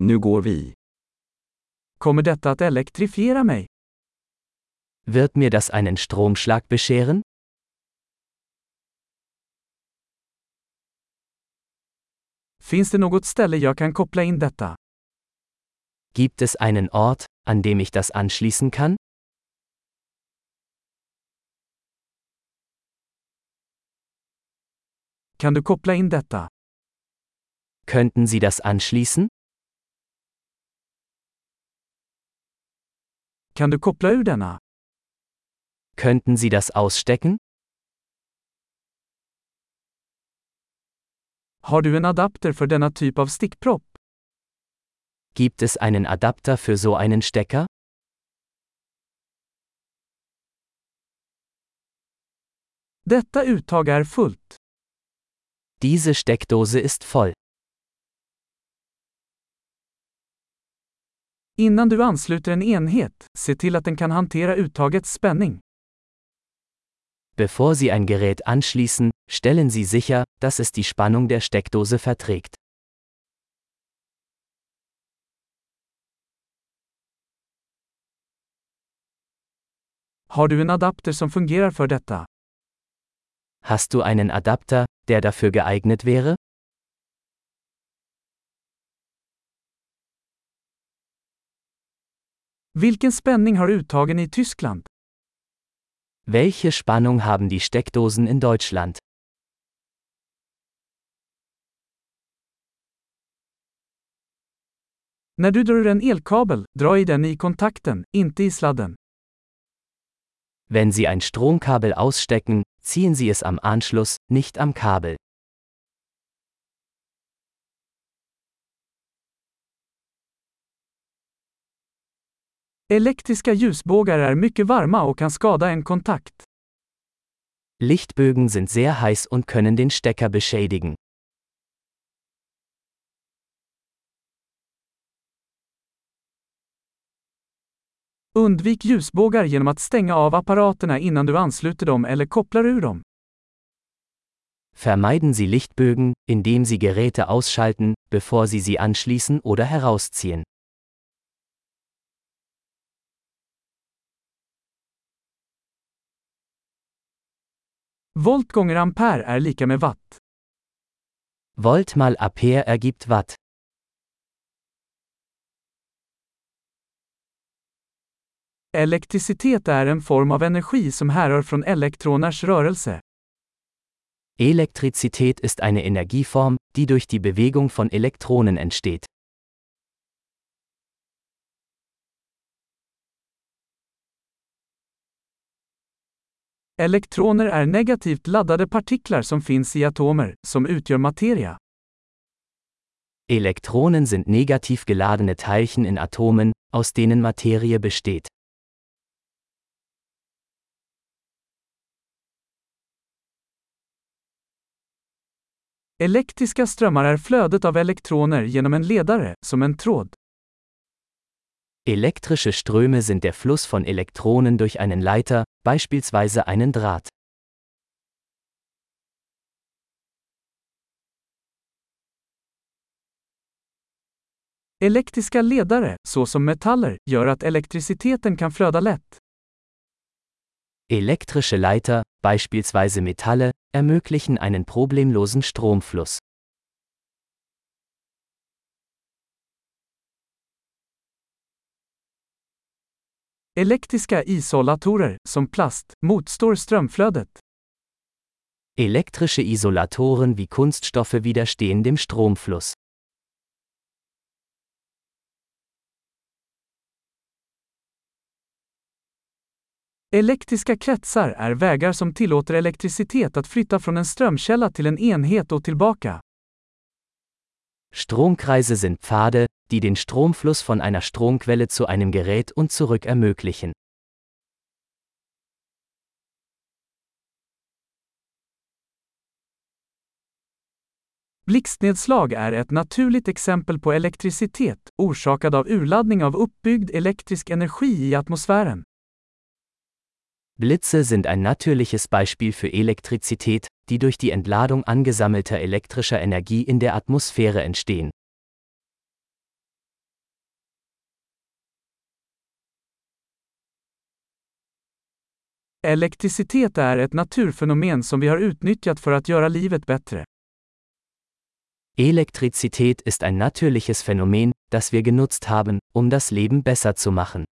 Nu går vi. Kommer detta att elektrifiera mig? Wird mir das einen Stromschlag bescheren? Finns det något ställe jag kan koppla in detta? Gibt es einen Ort, an dem ich das anschließen kann? Kan du koppla in detta? Könnten Sie das anschließen? Kan du koppla ur denna? Könnten Sie das ausstecken? Har du en adapter för denna typ av stickpropp? Gibt es einen Adapter für so einen Stecker? Detta uttag är fullt. Diese Steckdose ist voll. Innan du ansluter en enhet, se till att den kan hantera uttagets spänning. Bevor Sie ein Gerät anschließen, stellen Sie sicher, dass es die Spannung der Steckdose verträgt. Har du en adapter som fungerar för detta? Hast du einen Adapter, der dafür geeignet wäre? Vilken spänning har uttagen i Tyskland? Welche Spannung haben die Steckdosen in Deutschland? När du drar ur en elkabel, dra i den i kontakten, inte i sladden. Wenn Sie ein Stromkabel ausstecken, ziehen Sie es am Anschluss, nicht am Kabel. Elektriska ljusbågar är mycket varma och kan skada en kontakt. Lichtbögen sind sehr heiß und können den Stecker beschädigen. Undvik ljusbågar genom att stänga av apparaterna innan du ansluter dem eller kopplar ur dem. Vermeiden Sie Lichtbögen, indem Sie Geräte ausschalten, bevor Sie sie anschließen oder herausziehen. Volt gånger ampere är lika med watt. Volt mal Ampere ergibt Watt. Elektricitet är en form av energi som härrör från elektroners rörelse. Elektrizität ist eine Energieform, die durch die Bewegung von Elektronen entsteht. Elektroner är negativt laddade partiklar som finns i atomer, som utgör materia. Elektronen sind negativ geladene Teilchen in Atomen, aus denen Materie besteht. Elektriska strömmar är flödet av elektroner genom en ledare, som en tråd. Elektrische Ströme sind der Fluss von Elektronen durch einen Leiter, beispielsweise einen Draht. Elektriska ledare, såsom metaller, gör att elektriciteten kan flöda lätt. Elektrische Leiter, beispielsweise Metalle, ermöglichen einen problemlosen Stromfluss. Elektriska isolatorer, som plast, motstår strömflödet. Elektrische Isolatoren wie Kunststoffe widerstehen dem Stromfluss. Elektriska kretsar är vägar som tillåter elektricitet att flytta från en strömkälla till en enhet och tillbaka. Stromkreise sind Pfade, die den Stromfluss von einer Stromquelle zu einem Gerät und zurück ermöglichen. Blixtnedslag är ett naturligt exempel på elektricitet, orsakad av urladdning av uppbyggd elektrisk energi i atmosfären. Blitze sind ein natürliches Beispiel für Elektrizität, die durch die Entladung angesammelter elektrischer Energie in der Atmosphäre entstehen. Elektricitet är ett naturfenomen som vi har utnyttjat för att göra livet bättre. Elektrizität ist ein natürliches Phänomen, das wir genutzt haben, um das Leben besser zu machen.